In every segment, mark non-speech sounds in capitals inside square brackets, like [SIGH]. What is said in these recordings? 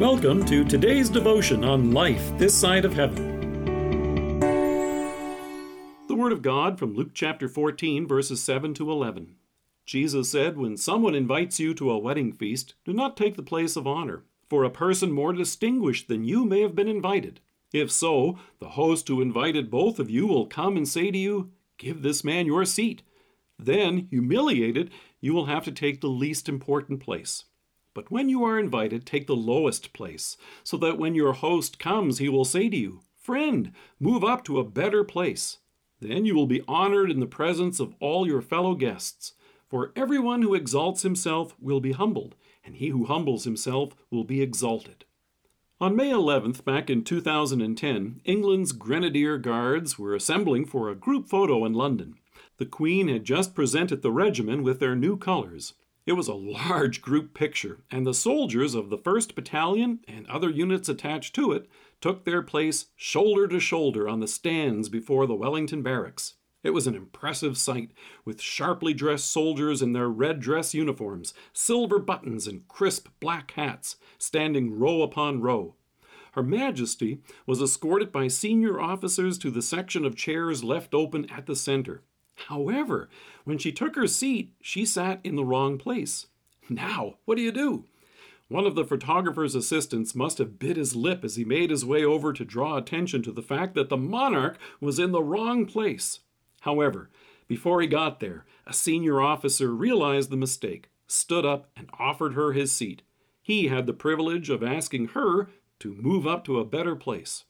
Welcome to today's devotion on life this side of heaven. The Word of God from Luke chapter 14, verses 7 to 11. Jesus said, When someone invites you to a wedding feast, do not take the place of honor, for a person more distinguished than you may have been invited. If so, the host who invited both of you will come and say to you, Give this man your seat. Then, humiliated, you will have to take the least important place. But when you are invited, take the lowest place, so that when your host comes, he will say to you, Friend, move up to a better place. Then you will be honored in the presence of all your fellow guests. For everyone who exalts himself will be humbled, and he who humbles himself will be exalted. On May 11th, back in 2010, England's Grenadier Guards were assembling for a group photo in London. The Queen had just presented the regiment with their new colors. It was a large group picture, and the soldiers of the 1st Battalion and other units attached to it took their place shoulder to shoulder on the stands before the Wellington Barracks. It was an impressive sight, with sharply dressed soldiers in their red dress uniforms, silver buttons, and crisp black hats, standing row upon row. Her Majesty was escorted by senior officers to the section of chairs left open at the center. However, when she took her seat, she sat in the wrong place. Now, what do you do? One of the photographer's assistants must have bit his lip as he made his way over to draw attention to the fact that the monarch was in the wrong place. However, before he got there, a senior officer realized the mistake, stood up, and offered her his seat. He had the privilege of asking her to move up to a better place.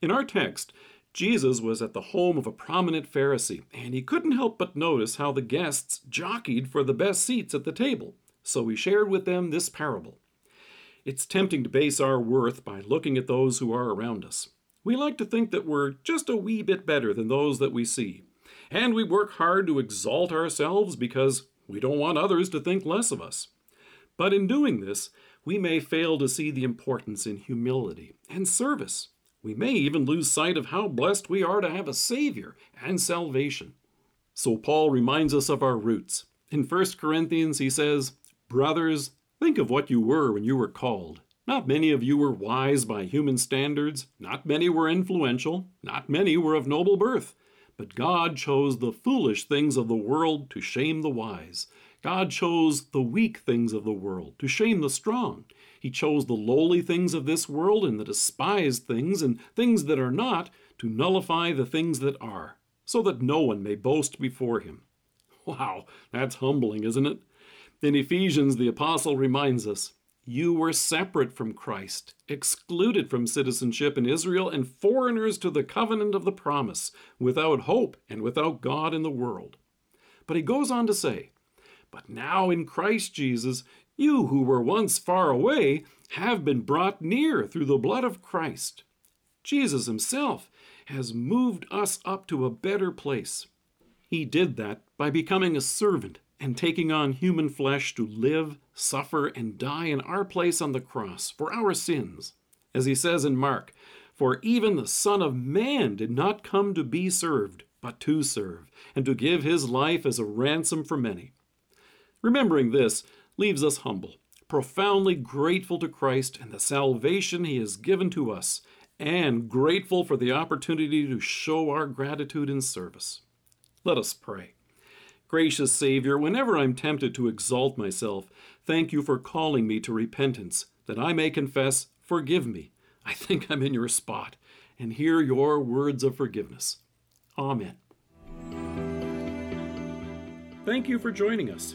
In our text, Jesus was at the home of a prominent Pharisee, and he couldn't help but notice how the guests jockeyed for the best seats at the table. So he shared with them this parable. It's tempting to base our worth by looking at those who are around us. We like to think that we're just a wee bit better than those that we see. And we work hard to exalt ourselves because we don't want others to think less of us. But in doing this, we may fail to see the importance in humility and service we may even lose sight of how blessed we are to have a Savior and salvation. So Paul reminds us of our roots. In 1 Corinthians, he says, Brothers, think of what you were when you were called. Not many of you were wise by human standards, not many were influential, not many were of noble birth. But God chose the foolish things of the world to shame the wise. God chose the weak things of the world to shame the strong. He chose the lowly things of this world and the despised things and things that are not to nullify the things that are, so that no one may boast before him. [LAUGHS] Wow, that's humbling, isn't it? In Ephesians, the apostle reminds us you were separate from Christ, excluded from citizenship in Israel, and foreigners to the covenant of the promise, without hope and without God in the world. But he goes on to say, But now in Christ Jesus, you who were once far away have been brought near through the blood of Christ. Jesus himself has moved us up to a better place. He did that by becoming a servant and taking on human flesh to live, suffer, and die in our place on the cross for our sins. As he says in Mark, For even the Son of Man did not come to be served, but to serve, and to give his life as a ransom for many. Remembering this, leaves us humble, profoundly grateful to Christ and the salvation he has given to us, and grateful for the opportunity to show our gratitude in service. Let us pray. Gracious Savior, whenever I'm tempted to exalt myself, thank you for calling me to repentance, that I may confess, Forgive me. I think I'm in your spot, and hear your words of forgiveness. Amen. Thank you for joining us.